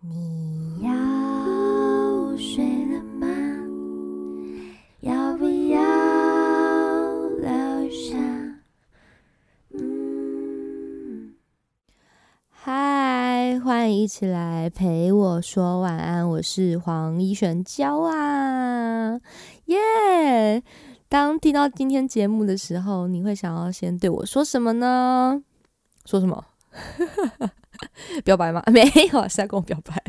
你要睡了吗？要不要留下？嗯，嗨，欢迎一起来陪我说晚安，我是黄一璇娇啊，耶！当听到今天节目的时候，你会想要先对我说什么呢？说什么？表白吗？没有，是在跟我表白。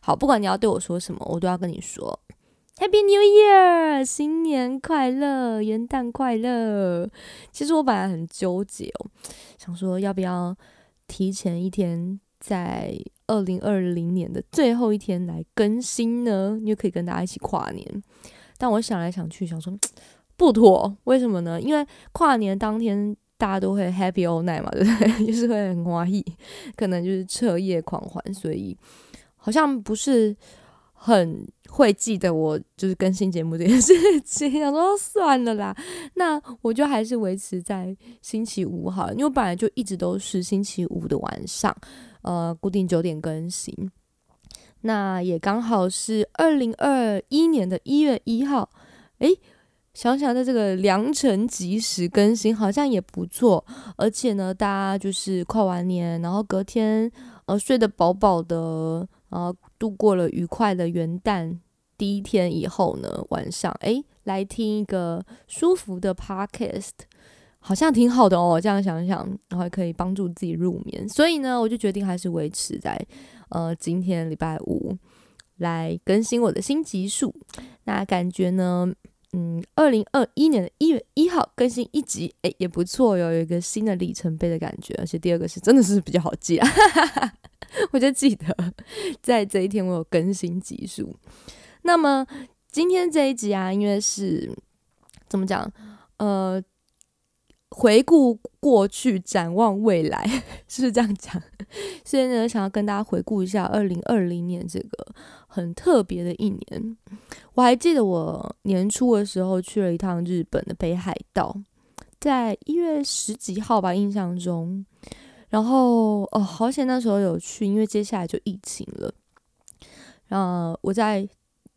好，不管你要对我说什么，我都要跟你说 Happy New Year，新年快乐，元旦快乐。其实我本来很纠结哦，想说要不要提前一天，在二零二零年的最后一天来更新呢？因为可以跟大家一起跨年。但我想来想去，想说 不妥，为什么呢？因为跨年当天。大家都会 happy all night 嘛，对不对？就是会很花意，可能就是彻夜狂欢，所以好像不是很会记得我就是更新节目这件事情。想说算了啦，那我就还是维持在星期五好了，因为我本来就一直都是星期五的晚上，呃，固定九点更新。那也刚好是二零二一年的一月一号，诶。想想在这个良辰吉时更新，好像也不错。而且呢，大家就是跨完年，然后隔天呃睡得饱饱的，然后度过了愉快的元旦第一天以后呢，晚上诶来听一个舒服的 podcast，好像挺好的哦。这样想想，然后可以帮助自己入眠。所以呢，我就决定还是维持在呃今天礼拜五来更新我的新集数。那感觉呢？嗯，二零二一年的一月一号更新一集，哎，也不错哟，有一个新的里程碑的感觉。而且第二个是真的是比较好记啊，我就记得在这一天我有更新集数。那么今天这一集啊，因为是怎么讲？呃。回顾过去，展望未来，是不是这样讲？所以呢，想要跟大家回顾一下二零二零年这个很特别的一年。我还记得我年初的时候去了一趟日本的北海道，在一月十几号吧，印象中。然后哦，好险那时候有去，因为接下来就疫情了。后我在。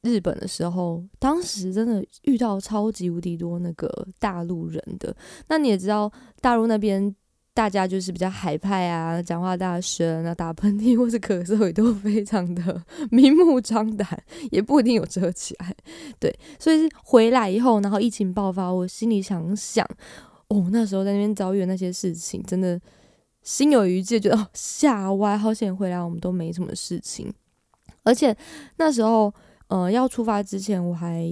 日本的时候，当时真的遇到超级无敌多那个大陆人的。那你也知道，大陆那边大家就是比较海派啊，讲话大声啊，打喷嚏或是咳嗽也都非常的明目张胆，也不一定有遮起来。对，所以是回来以后，然后疫情爆发，我心里想想，哦，那时候在那边遭遇那些事情，真的心有余悸，觉得哦，吓歪，好险回来我们都没什么事情，而且那时候。呃，要出发之前我还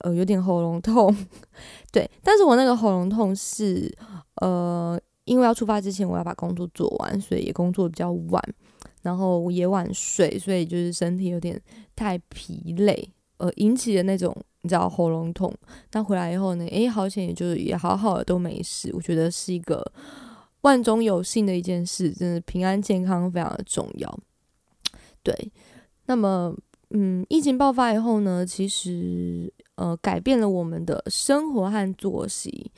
呃有点喉咙痛，对，但是我那个喉咙痛是呃，因为要出发之前我要把工作做完，所以也工作比较晚，然后也晚睡，所以就是身体有点太疲累，呃，引起的那种你知道喉咙痛。那回来以后呢，诶，好险，也就也好好的都没事，我觉得是一个万中有幸的一件事，真的平安健康非常的重要。对，那么。嗯，疫情爆发以后呢，其实呃改变了我们的生活和作息，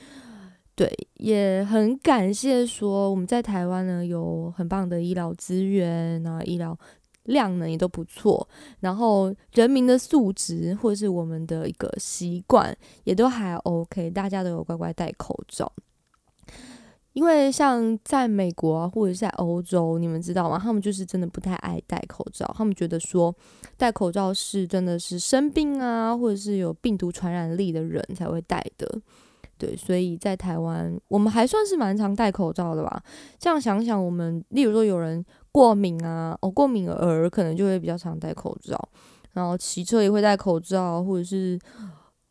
对，也很感谢说我们在台湾呢有很棒的医疗资源啊，医疗量呢也都不错，然后人民的素质或者是我们的一个习惯也都还 OK，大家都有乖乖戴口罩。因为像在美国啊，或者在欧洲，你们知道吗？他们就是真的不太爱戴口罩。他们觉得说戴口罩是真的是生病啊，或者是有病毒传染力的人才会戴的。对，所以在台湾，我们还算是蛮常戴口罩的吧。这样想想，我们例如说有人过敏啊，哦，过敏儿可能就会比较常戴口罩，然后骑车也会戴口罩，或者是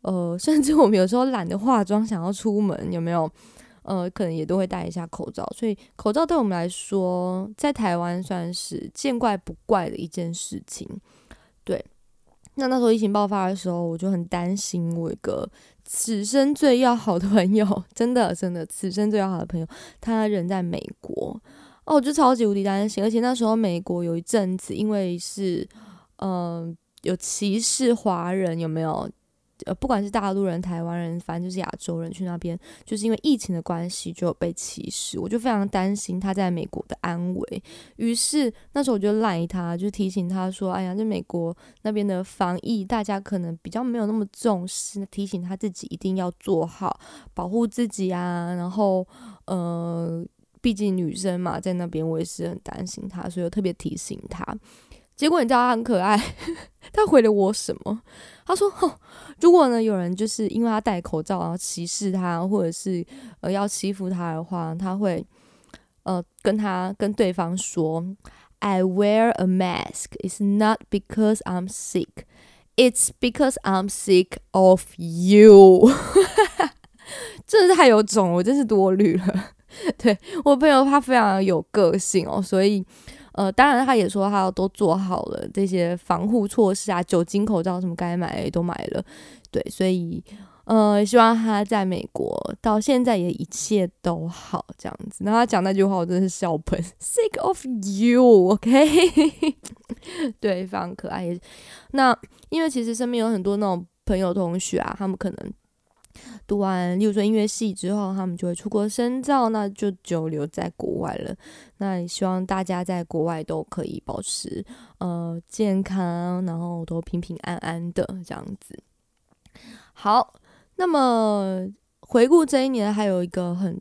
呃，甚至我们有时候懒得化妆，想要出门，有没有？呃，可能也都会戴一下口罩，所以口罩对我们来说，在台湾算是见怪不怪的一件事情。对，那那时候疫情爆发的时候，我就很担心我一个此生最要好的朋友，真的真的此生最要好的朋友，他人在美国哦，我就超级无敌担心。而且那时候美国有一阵子，因为是嗯有歧视华人，有没有？呃，不管是大陆人、台湾人，反正就是亚洲人去那边，就是因为疫情的关系就有被歧视，我就非常担心他在美国的安危。于是那时候我就赖他，就提醒他说：“哎呀，在美国那边的防疫，大家可能比较没有那么重视，提醒他自己一定要做好保护自己啊。”然后，呃，毕竟女生嘛，在那边我也是很担心他，所以我特别提醒他。结果你知道他很可爱，他回了我什么？他说：“如果呢有人就是因为他戴口罩然后歧视他，或者是呃要欺负他的话，他会呃跟他跟对方说：‘I wear a mask. It's not because I'm sick. It's because I'm sick of you。’真是太有种了，我真是多虑了。对我朋友他非常有个性哦，所以。”呃，当然，他也说他都做好了这些防护措施啊，酒精口罩什么该买都买了，对，所以呃，希望他在美国到现在也一切都好这样子。然后他讲那句话，我真的是笑喷，sick of you，OK，对，非常可爱。那因为其实身边有很多那种朋友同学啊，他们可能。读完，例如说音乐系之后，他们就会出国深造，那就就留在国外了。那也希望大家在国外都可以保持呃健康，然后都平平安安的这样子。好，那么回顾这一年，还有一个很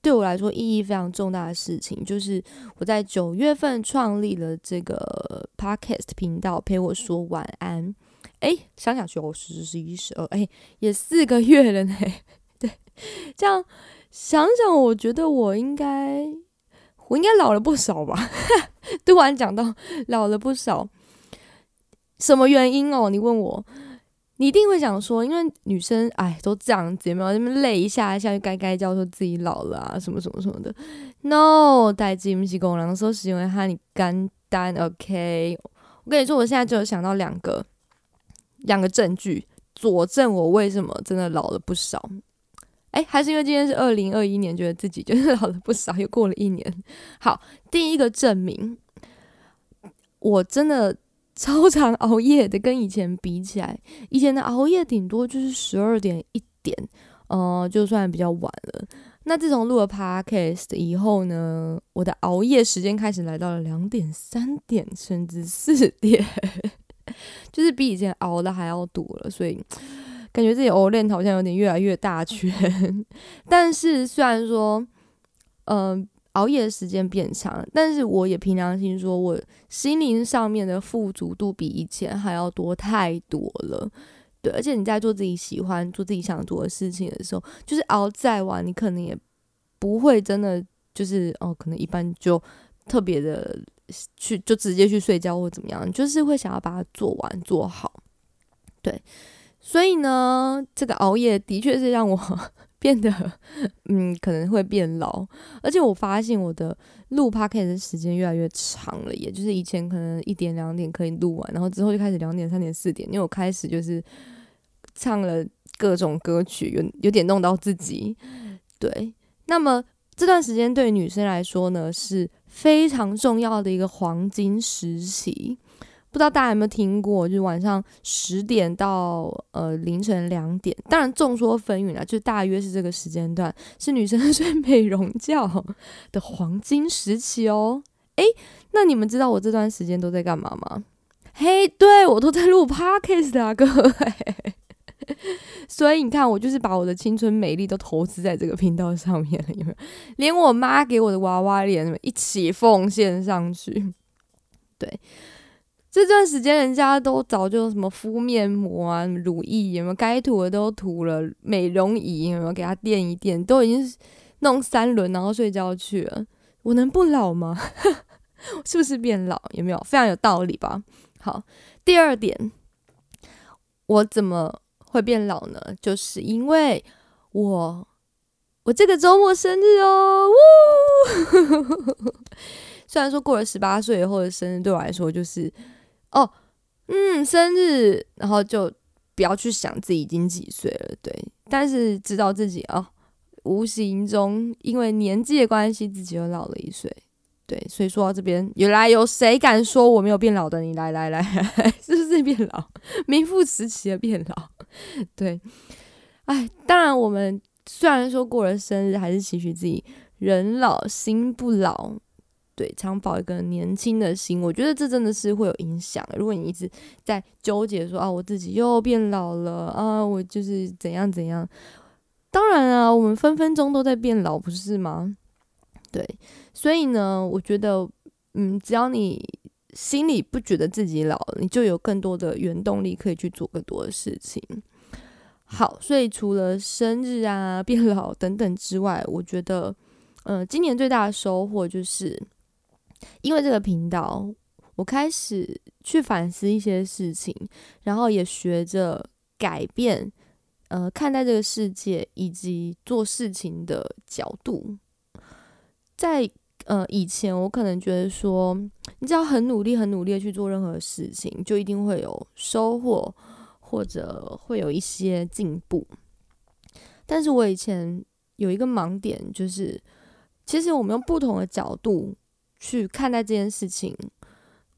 对我来说意义非常重大的事情，就是我在九月份创立了这个 podcast 频道，陪我说晚安。哎，想想九，十、十一、十二，哎，也四个月了呢。对，这样想想，我觉得我应该，我应该老了不少吧。突然讲到老了不少，什么原因哦？你问我，你一定会想说，因为女生哎都这样子，有没有？那么累一下一下就该该叫说自己老了啊，什么什么什么的。No，代志不是工人说是因为哈你干单。OK，我跟你说，我现在就有想到两个。两个证据佐证我为什么真的老了不少。哎，还是因为今天是二零二一年，觉得自己就是老了不少，又过了一年。好，第一个证明，我真的超常熬夜的，跟以前比起来，以前的熬夜顶多就是十二点一点，呃，就算比较晚了。那自从录了 podcast 以后呢，我的熬夜时间开始来到了两点、三点，甚至四点。就是比以前熬的还要多了，所以感觉自己熬练好像有点越来越大圈。但是虽然说，嗯，熬夜的时间变长，但是我也凭良心说，我心灵上面的富足度比以前还要多太多了。对，而且你在做自己喜欢、做自己想做的事情的时候，就是熬再晚，你可能也不会真的就是哦，可能一般就特别的。去就直接去睡觉或怎么样，就是会想要把它做完做好，对，所以呢，这个熬夜的确是让我 变得嗯可能会变老，而且我发现我的录 p o c a s 的时间越来越长了，也就是以前可能一点两点可以录完，然后之后就开始两点三点四点，因为我开始就是唱了各种歌曲，有有点弄到自己，对，那么这段时间对女生来说呢是。非常重要的一个黄金时期，不知道大家有没有听过？就是晚上十点到呃凌晨两点，当然众说纷纭啊，就大约是这个时间段是女生睡美容觉的黄金时期哦。诶，那你们知道我这段时间都在干嘛吗？嘿，对我都在录 podcast 啊，各位。所以你看，我就是把我的青春美丽都投资在这个频道上面了，有没有？连我妈给我的娃娃脸一起奉献上去。对，这段时间人家都早就什么敷面膜啊、乳液，有没有？该涂的都涂了，美容仪有没有？给他垫一垫，都已经弄三轮，然后睡觉去了。我能不老吗？是不是变老？有没有？非常有道理吧？好，第二点，我怎么？会变老呢，就是因为我我这个周末生日哦，虽然说过了十八岁以后的生日对我来说就是哦，嗯，生日，然后就不要去想自己已经几岁了，对，但是知道自己哦，无形中因为年纪的关系，自己又老了一岁，对，所以说到这边，原来有谁敢说我没有变老的？你来来来，是不是变老？名副其实的变老。对，哎，当然我们虽然说过了生日，还是期许自己人老心不老，对，常保一个年轻的心。我觉得这真的是会有影响。如果你一直在纠结说啊，我自己又变老了啊，我就是怎样怎样。当然啊，我们分分钟都在变老，不是吗？对，所以呢，我觉得，嗯，只要你心里不觉得自己老，你就有更多的原动力可以去做更多的事情。好，所以除了生日啊、变老等等之外，我觉得，嗯，今年最大的收获就是，因为这个频道，我开始去反思一些事情，然后也学着改变。呃，看待这个世界以及做事情的角度，在呃以前，我可能觉得说，你只要很努力、很努力的去做任何事情，就一定会有收获，或者会有一些进步。但是我以前有一个盲点，就是其实我们用不同的角度去看待这件事情，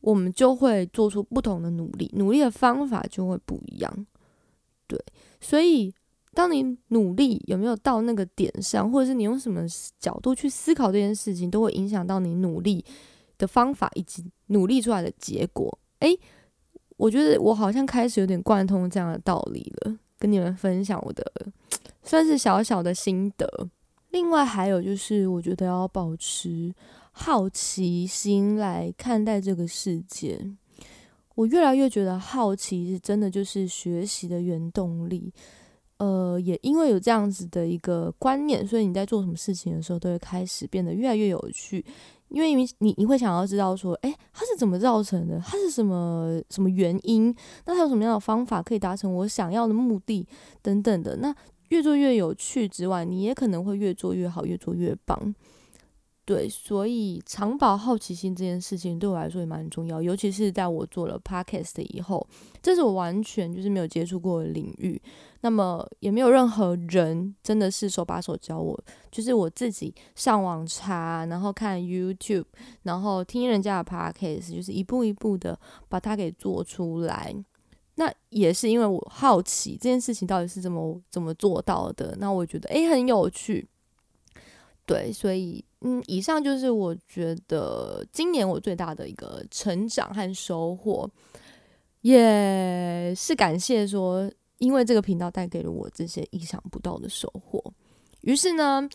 我们就会做出不同的努力，努力的方法就会不一样。对。所以，当你努力有没有到那个点上，或者是你用什么角度去思考这件事情，都会影响到你努力的方法以及努力出来的结果。诶，我觉得我好像开始有点贯通这样的道理了，跟你们分享我的 算是小小的心得。另外还有就是，我觉得要保持好奇心来看待这个世界。我越来越觉得好奇是真的，就是学习的原动力。呃，也因为有这样子的一个观念，所以你在做什么事情的时候，都会开始变得越来越有趣。因为你你你会想要知道说，诶，它是怎么造成的？它是什么什么原因？那它有什么样的方法可以达成我想要的目的？等等的。那越做越有趣之外，你也可能会越做越好，越做越棒。对，所以长保好奇心这件事情对我来说也蛮重要，尤其是在我做了 podcast 以后，这是我完全就是没有接触过的领域，那么也没有任何人真的是手把手教我，就是我自己上网查，然后看 YouTube，然后听人家的 podcast，就是一步一步的把它给做出来。那也是因为我好奇这件事情到底是怎么怎么做到的，那我觉得诶很有趣。对，所以嗯，以上就是我觉得今年我最大的一个成长和收获，也是感谢说，因为这个频道带给了我这些意想不到的收获。于是呢，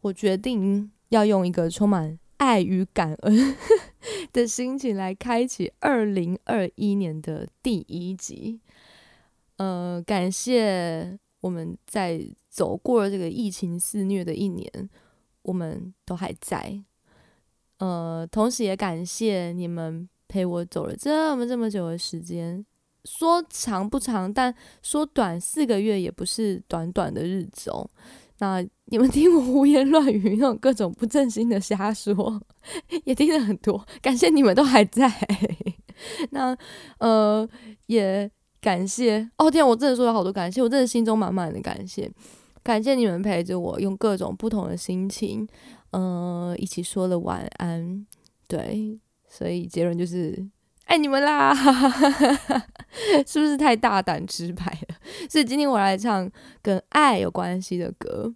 我决定要用一个充满爱与感恩 的心情来开启二零二一年的第一集。呃，感谢我们在走过了这个疫情肆虐的一年。我们都还在，呃，同时也感谢你们陪我走了这么这么久的时间。说长不长，但说短四个月也不是短短的日子哦。那你们 听我胡言乱语，那种各种不正经的瞎说，也听了很多。感谢你们都还在。那呃，也感谢哦天，我真的说了好多感谢，我真的心中满满的感谢。感谢你们陪着我，用各种不同的心情，嗯，一起说了晚安。对，所以结论就是爱你们啦，是不是太大胆直白了？所以今天我来唱跟爱有关系的歌。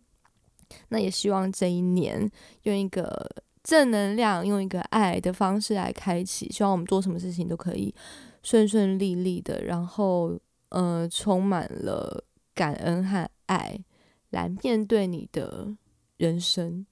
那也希望这一年用一个正能量、用一个爱的方式来开启。希望我们做什么事情都可以顺顺利利的，然后，呃，充满了感恩和爱。来面对你的人生，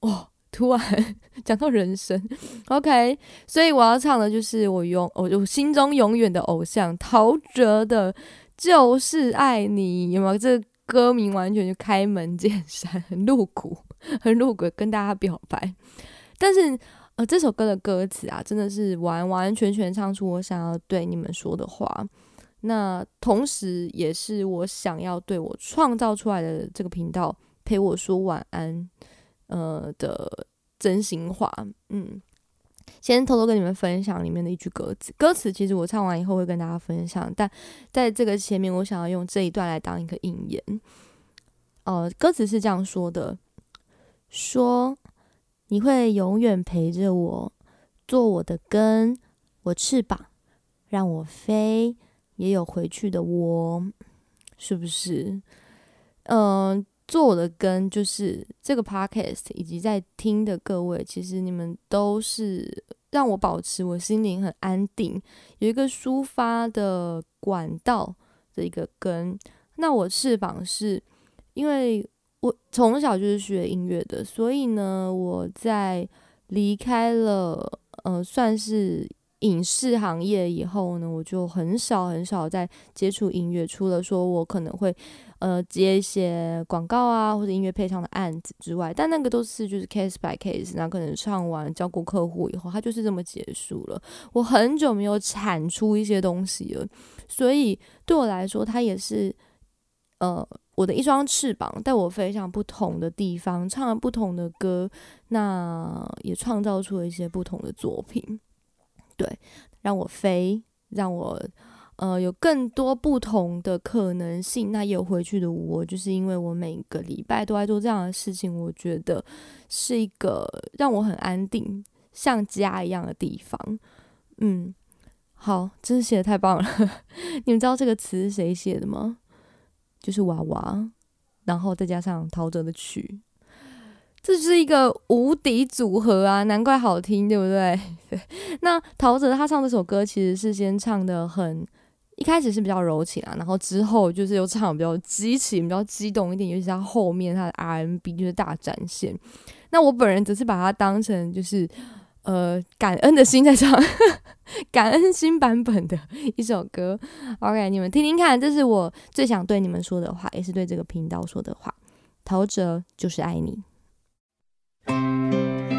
哇！突然 讲到人生，OK，所以我要唱的就是我永我我心中永远的偶像陶喆的《就是爱你》，有没有？这歌名完全就开门见山，很露骨，很露骨，跟大家表白。但是呃，这首歌的歌词啊，真的是完完全全唱出我想要对你们说的话。那同时，也是我想要对我创造出来的这个频道陪我说晚安，呃的真心话。嗯，先偷偷跟你们分享里面的一句歌词。歌词其实我唱完以后会跟大家分享，但在这个前面，我想要用这一段来当一个引言。哦，歌词是这样说的：说你会永远陪着我，做我的根，我翅膀，让我飞。也有回去的窝，是不是？嗯，做我的根就是这个 podcast，以及在听的各位，其实你们都是让我保持我心灵很安定，有一个抒发的管道的一个根。那我翅膀是因为我从小就是学音乐的，所以呢，我在离开了呃，算是。影视行业以后呢，我就很少很少在接触音乐，除了说我可能会呃接一些广告啊或者音乐配唱的案子之外，但那个都是就是 case by case，那可能唱完交过客户以后，它就是这么结束了。我很久没有产出一些东西了，所以对我来说，它也是呃我的一双翅膀，带我飞向不同的地方，唱了不同的歌，那也创造出了一些不同的作品。对，让我飞，让我呃有更多不同的可能性。那有回去的我，就是因为我每个礼拜都在做这样的事情，我觉得是一个让我很安定、像家一样的地方。嗯，好，真是写的太棒了。你们知道这个词是谁写的吗？就是娃娃，然后再加上陶喆的曲。这是一个无敌组合啊，难怪好听，对不对？那陶喆他唱这首歌，其实是先唱的很，一开始是比较柔情啊，然后之后就是又唱比较激情、比较激动一点，尤其是他后面他的 RMB 就是大展现。那我本人则是把它当成就是呃感恩的心在唱，感恩心版本的一首歌。OK，你们听听看，这是我最想对你们说的话，也是对这个频道说的话。陶喆就是爱你。放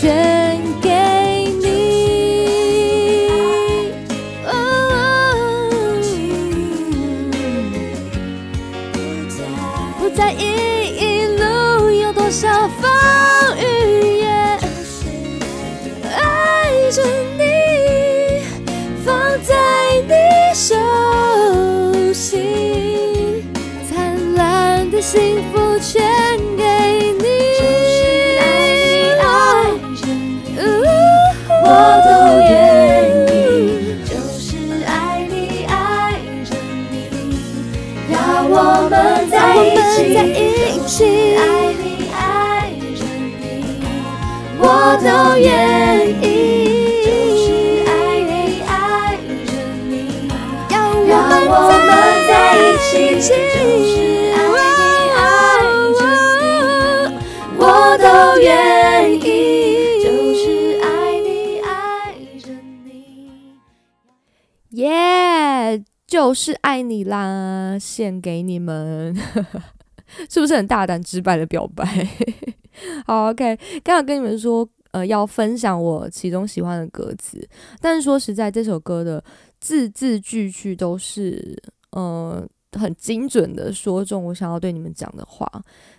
全给你。不在意一路有多少风雨，爱着都愿意，就是爱你，爱着你，让我们在一起，就是爱你，爱着你，我都愿意，就是爱你，爱着你。耶就是爱你啦，献给你们，是不是很大胆直白的表白？好，OK，刚刚跟你们说，呃，要分享我其中喜欢的歌词，但是说实在，这首歌的字字句句都是，呃，很精准的说中我想要对你们讲的话。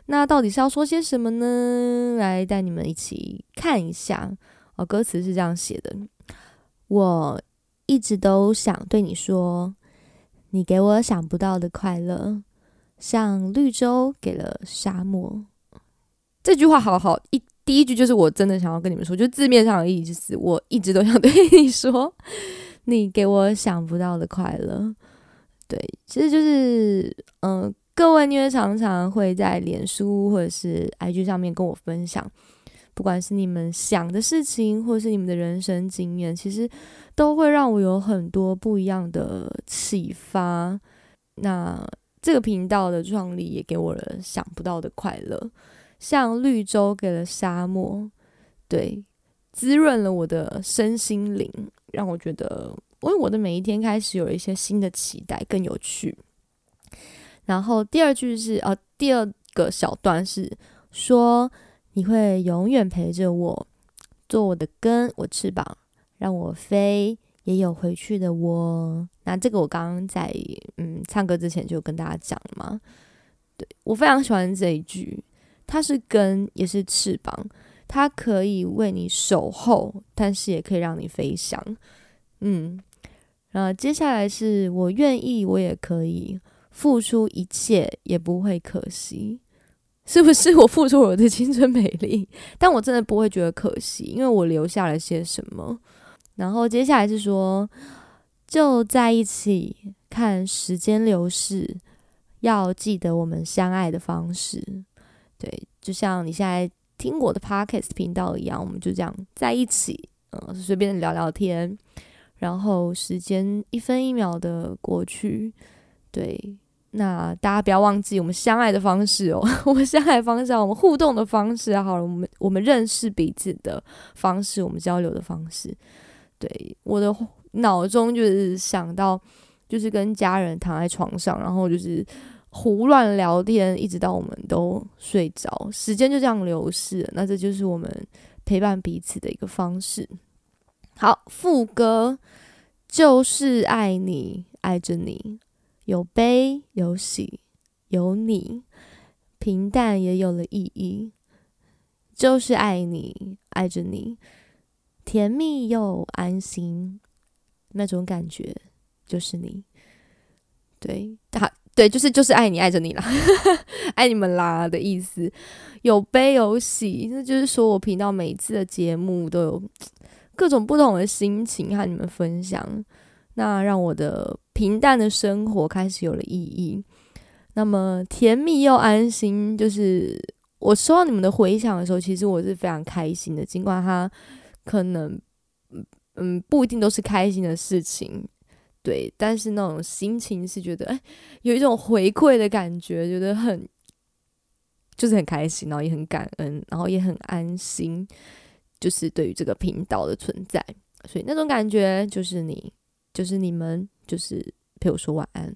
那到底是要说些什么呢？来带你们一起看一下。哦，歌词是这样写的：我一直都想对你说，你给我想不到的快乐，像绿洲给了沙漠。这句话好好一第一句就是我真的想要跟你们说，就字面上的意思，我一直都想对你说，你给我想不到的快乐。对，其实就是嗯、各位因为常常会在脸书或者是 IG 上面跟我分享，不管是你们想的事情，或是你们的人生经验，其实都会让我有很多不一样的启发。那这个频道的创立也给我了想不到的快乐，像绿洲给了沙漠，对，滋润了我的身心灵，让我觉得为我的每一天开始有一些新的期待，更有趣。然后第二句是呃，第二个小段是说你会永远陪着我，做我的根，我翅膀，让我飞，也有回去的窝。那这个我刚刚在嗯唱歌之前就跟大家讲了嘛，对我非常喜欢这一句，它是根也是翅膀，它可以为你守候，但是也可以让你飞翔。嗯，然后接下来是我愿意，我也可以。付出一切也不会可惜，是不是？我付出我的青春美丽，但我真的不会觉得可惜，因为我留下了些什么。然后接下来是说，就在一起看时间流逝，要记得我们相爱的方式。对，就像你现在听我的 podcast 频道一样，我们就这样在一起，嗯，随便聊聊天，然后时间一分一秒的过去。对，那大家不要忘记我们相爱的方式哦，我们相爱方式，我们互动的方式，好了，我们我们认识彼此的方式，我们交流的方式。对，我的脑中就是想到，就是跟家人躺在床上，然后就是胡乱聊天，一直到我们都睡着，时间就这样流逝。那这就是我们陪伴彼此的一个方式。好，副歌就是爱你，爱着你。有悲有喜，有你，平淡也有了意义，就是爱你，爱着你，甜蜜又安心，那种感觉就是你。对，他对，就是就是爱你，爱着你啦，爱你们啦的意思。有悲有喜，那就是说我频道每一次的节目都有各种不同的心情和你们分享。那让我的平淡的生活开始有了意义。那么甜蜜又安心，就是我收到你们的回响的时候，其实我是非常开心的。尽管它可能，嗯不一定都是开心的事情，对，但是那种心情是觉得，哎，有一种回馈的感觉，觉得很，就是很开心，然后也很感恩，然后也很安心，就是对于这个频道的存在，所以那种感觉就是你。就是你们，就是陪我说晚安。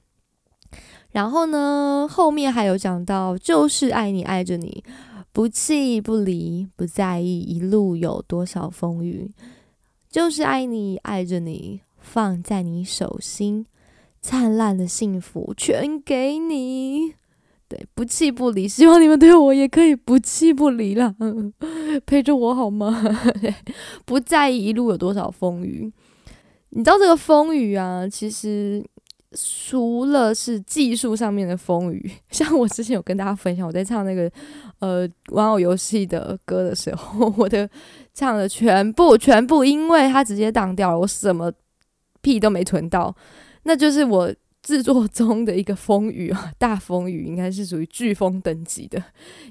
然后呢，后面还有讲到，就是爱你，爱着你，不弃不离，不在意一路有多少风雨，就是爱你，爱着你，放在你手心，灿烂的幸福全给你。对，不弃不离，希望你们对我也可以不弃不离了，陪着我好吗？不在意一路有多少风雨。你知道这个风雨啊，其实除了是技术上面的风雨，像我之前有跟大家分享，我在唱那个呃玩偶游戏的歌的时候，我的唱的全部全部，因为它直接挡掉了，我什么屁都没存到，那就是我。制作中的一个风雨啊，大风雨应该是属于飓风等级的，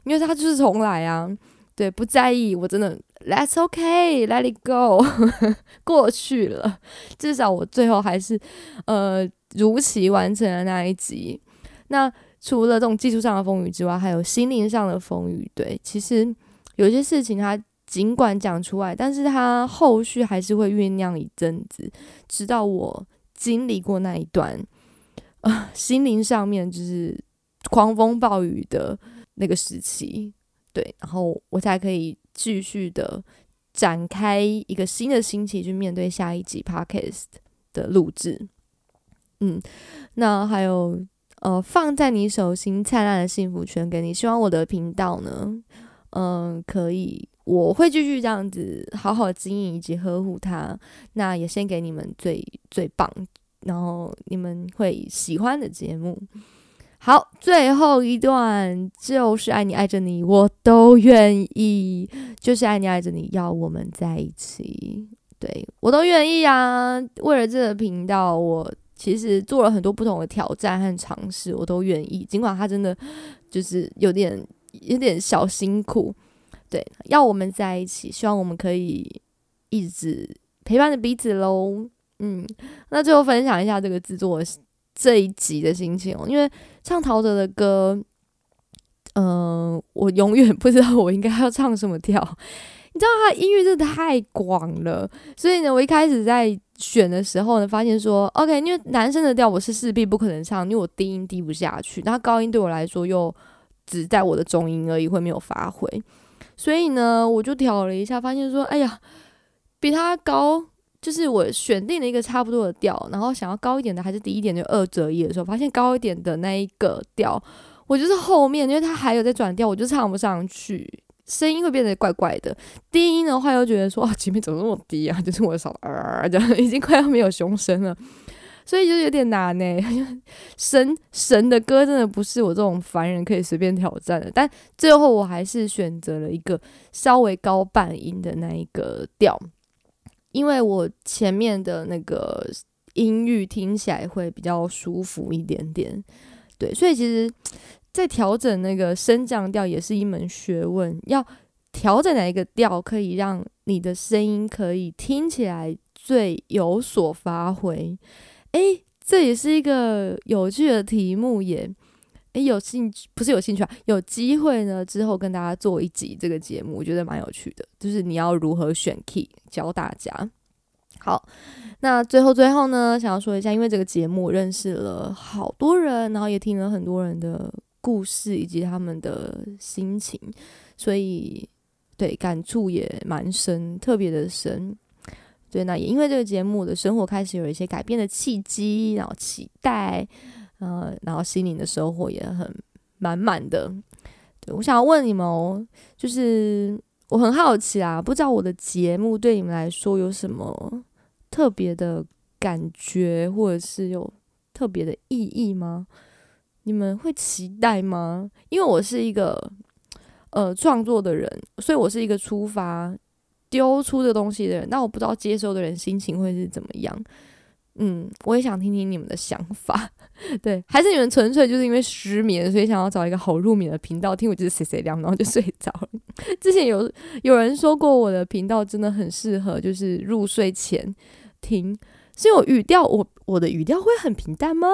因为它就是重来啊。对，不在意，我真的 Let's OK，Let it go，过去了。至少我最后还是呃如期完成了那一集。那除了这种技术上的风雨之外，还有心灵上的风雨。对，其实有些事情它尽管讲出来，但是它后续还是会酝酿一阵子，直到我经历过那一段。啊，心灵上面就是狂风暴雨的那个时期，对，然后我才可以继续的展开一个新的星期去面对下一集 podcast 的录制。嗯，那还有呃，放在你手心灿烂的幸福圈给你，希望我的频道呢，嗯，可以，我会继续这样子好好经营以及呵护它。那也先给你们最最棒。然后你们会喜欢的节目，好，最后一段就是爱你爱着你，我都愿意，就是爱你爱着你，要我们在一起，对我都愿意啊。为了这个频道，我其实做了很多不同的挑战和尝试，我都愿意。尽管它真的就是有点有点小辛苦，对，要我们在一起，希望我们可以一直陪伴着彼此喽。嗯，那最后分享一下这个制作这一集的心情哦，因为唱陶喆的歌，嗯，我永远不知道我应该要唱什么调。你知道他音乐真的太广了，所以呢，我一开始在选的时候呢，发现说，OK，因为男生的调我是势必不可能唱，因为我低音低不下去，那高音对我来说又只在我的中音而已，会没有发挥，所以呢，我就调了一下，发现说，哎呀，比他高。就是我选定了一个差不多的调，然后想要高一点的还是低一点，就二择一的时候，发现高一点的那一个调，我就是后面，因为它还有在转调，我就唱不上去，声音会变得怪怪的。低音的话又觉得说，啊，前面怎么那么低啊？就是我的嗓啊，这样已经快要没有胸声了，所以就有点难呢。神神的歌真的不是我这种凡人可以随便挑战的，但最后我还是选择了一个稍微高半音的那一个调。因为我前面的那个音域听起来会比较舒服一点点，对，所以其实，在调整那个升降调也是一门学问，要调整哪一个调可以让你的声音可以听起来最有所发挥，诶，这也是一个有趣的题目耶。诶，有兴趣不是有兴趣啊？有机会呢，之后跟大家做一集这个节目，我觉得蛮有趣的。就是你要如何选 key，教大家。好，那最后最后呢，想要说一下，因为这个节目认识了好多人，然后也听了很多人的故事以及他们的心情，所以对感触也蛮深，特别的深。对，那也因为这个节目的生活开始有一些改变的契机，然后期待。呃，然后心灵的收获也很满满的。对我想要问你们哦，就是我很好奇啊，不知道我的节目对你们来说有什么特别的感觉，或者是有特别的意义吗？你们会期待吗？因为我是一个呃创作的人，所以我是一个出发丢出的东西的人，那我不知道接收的人心情会是怎么样。嗯，我也想听听你们的想法。对，还是你们纯粹就是因为失眠，所以想要找一个好入眠的频道听，我就是谁谁凉，然后就睡着了。之前有有人说过我的频道真的很适合，就是入睡前听。是因为我语调，我我的语调会很平淡吗？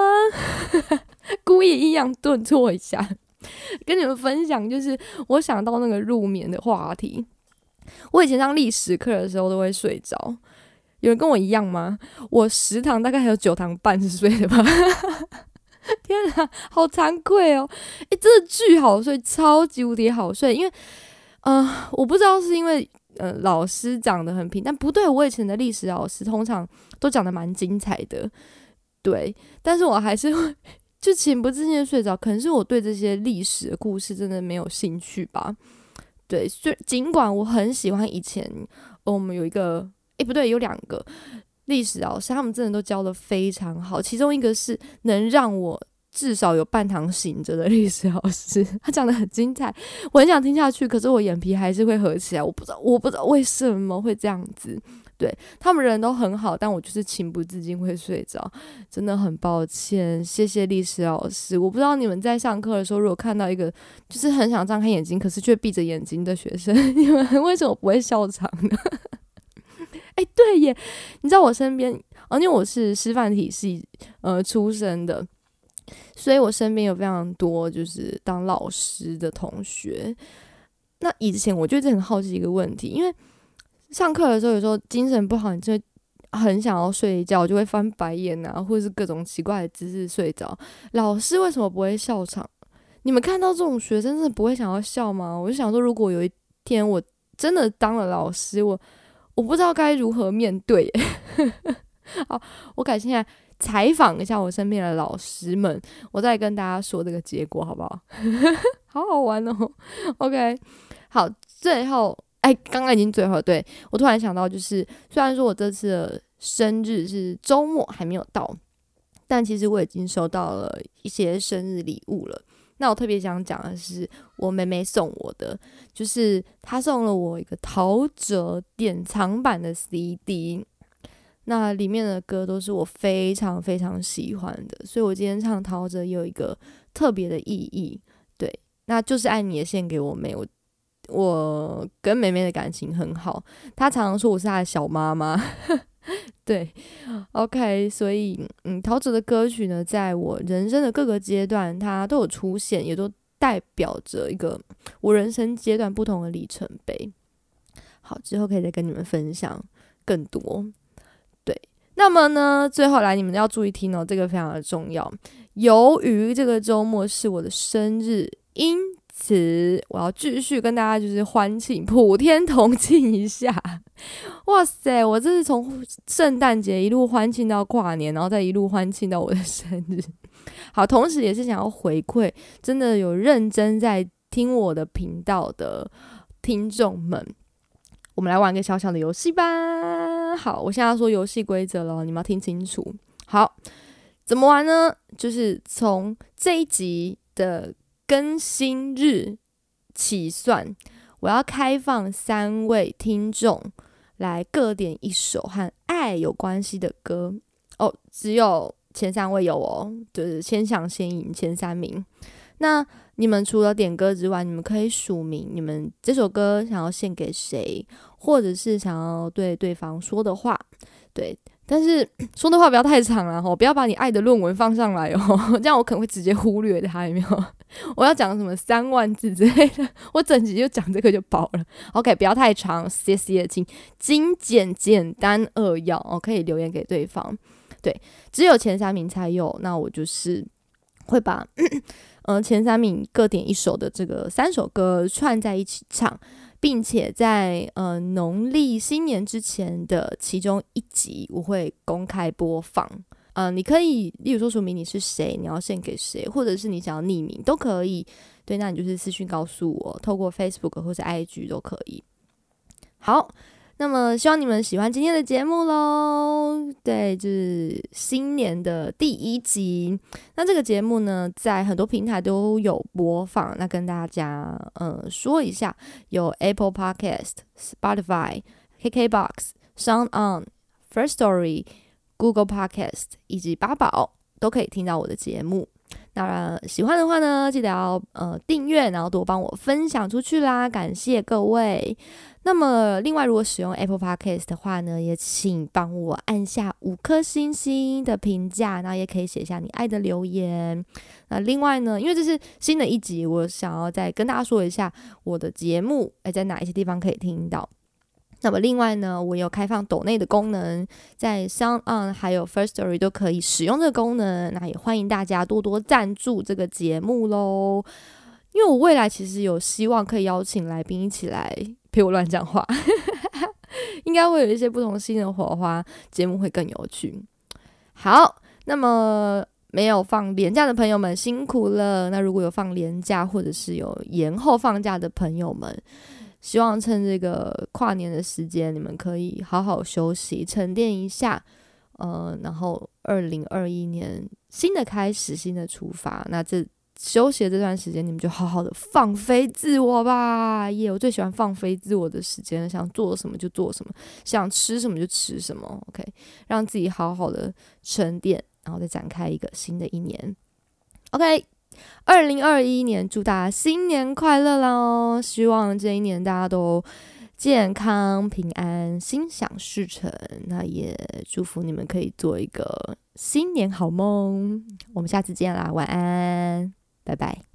故意抑扬顿挫一下，跟你们分享，就是我想到那个入眠的话题。我以前上历史课的时候都会睡着。有人跟我一样吗？我十堂大概还有九堂半是睡的吧，天啊，好惭愧哦！诶，真的巨好睡，超级无敌好睡。因为，呃，我不知道是因为呃老师讲的很平，但不对，我以前的历史老师通常都讲的蛮精彩的，对。但是我还是会就情不自禁的睡着，可能是我对这些历史的故事真的没有兴趣吧。对，虽尽管我很喜欢以前，我们有一个，诶，不对，有两个。历史老师他们真的都教的非常好，其中一个是能让我至少有半堂醒着的历史老师，他讲的很精彩，我很想听下去，可是我眼皮还是会合起来，我不知道我不知道为什么会这样子。对他们人都很好，但我就是情不自禁会睡着，真的很抱歉。谢谢历史老师，我不知道你们在上课的时候，如果看到一个就是很想张开眼睛，可是却闭着眼睛的学生，你们为什么不会笑场呢？哎，对耶，你知道我身边，哦，因为我是师范体系呃出身的，所以我身边有非常多就是当老师的同学。那以前我就一直很好奇一个问题，因为上课的时候有时候精神不好，你就很想要睡觉，就会翻白眼啊，或者是各种奇怪的姿势睡着。老师为什么不会笑场？你们看到这种学生，真的不会想要笑吗？我就想说，如果有一天我真的当了老师，我。我不知道该如何面对。好，我改现在采访一下我身边的老师们，我再跟大家说这个结果，好不好？好好玩哦。OK，好，最后，哎，刚刚已经最后，对我突然想到，就是虽然说我这次的生日是周末还没有到，但其实我已经收到了一些生日礼物了。那我特别想讲的是，我妹妹送我的，就是她送了我一个陶喆典藏版的 CD，那里面的歌都是我非常非常喜欢的，所以我今天唱陶喆有一个特别的意义，对，那就是爱你也献给我妹，我我跟妹妹的感情很好，她常常说我是她的小妈妈。对，OK，所以嗯，陶喆的歌曲呢，在我人生的各个阶段，它都有出现，也都代表着一个我人生阶段不同的里程碑。好，之后可以再跟你们分享更多。那么呢，最后来你们要注意听哦，这个非常的重要。由于这个周末是我的生日，因此我要继续跟大家就是欢庆，普天同庆一下。哇塞！我这是从圣诞节一路欢庆到跨年，然后再一路欢庆到我的生日。好，同时也是想要回馈真的有认真在听我的频道的听众们。我们来玩个小小的游戏吧。好，我现在要说游戏规则了，你们要听清楚。好，怎么玩呢？就是从这一集的更新日起算，我要开放三位听众。来各点一首和爱有关系的歌哦，只有前三位有哦，就是先抢先赢前三名。那你们除了点歌之外，你们可以署名，你们这首歌想要献给谁，或者是想要对对方说的话，对。但是说的话不要太长了吼，不要把你爱的论文放上来哦，这样我可能会直接忽略它，有没有？我要讲什么三万字之类的，我整集就讲这个就饱了。OK，不要太长，谢谢，请精简、简单扼要哦，可以留言给对方。对，只有前三名才有，那我就是会把嗯前三名各点一首的这个三首歌串在一起唱。并且在呃农历新年之前的其中一集，我会公开播放。嗯，你可以，例如说署名你是谁，你要献给谁，或者是你想要匿名都可以。对，那你就是私讯告诉我，透过 Facebook 或者 IG 都可以。好。那么希望你们喜欢今天的节目喽。对，就是新年的第一集。那这个节目呢，在很多平台都有播放。那跟大家呃说一下，有 Apple Podcast、Spotify、KKBox、Sound On、First Story、Google Podcast 以及八宝都可以听到我的节目。那喜欢的话呢，记得要呃订阅，然后多帮我分享出去啦，感谢各位。那么另外，如果使用 Apple Podcast 的话呢，也请帮我按下五颗星星的评价，然后也可以写下你爱的留言。那另外呢，因为这是新的一集，我想要再跟大家说一下我的节目，诶，在哪一些地方可以听到。那么另外呢，我有开放抖内的功能，在 Sound On 还有 First Story 都可以使用这个功能。那也欢迎大家多多赞助这个节目喽。因为我未来其实有希望可以邀请来宾一起来陪我乱讲话，应该会有一些不同新的火花，节目会更有趣。好，那么没有放年假的朋友们辛苦了。那如果有放年假或者是有延后放假的朋友们，希望趁这个跨年的时间，你们可以好好休息、沉淀一下，呃，然后二零二一年新的开始、新的出发。那这休息的这段时间，你们就好好的放飞自我吧！耶，我最喜欢放飞自我的时间，想做什么就做什么，想吃什么就吃什么。OK，让自己好好的沉淀，然后再展开一个新的一年。OK。二零二一年，祝大家新年快乐喽！希望这一年大家都健康平安、心想事成。那也祝福你们可以做一个新年好梦。我们下次见啦，晚安，拜拜。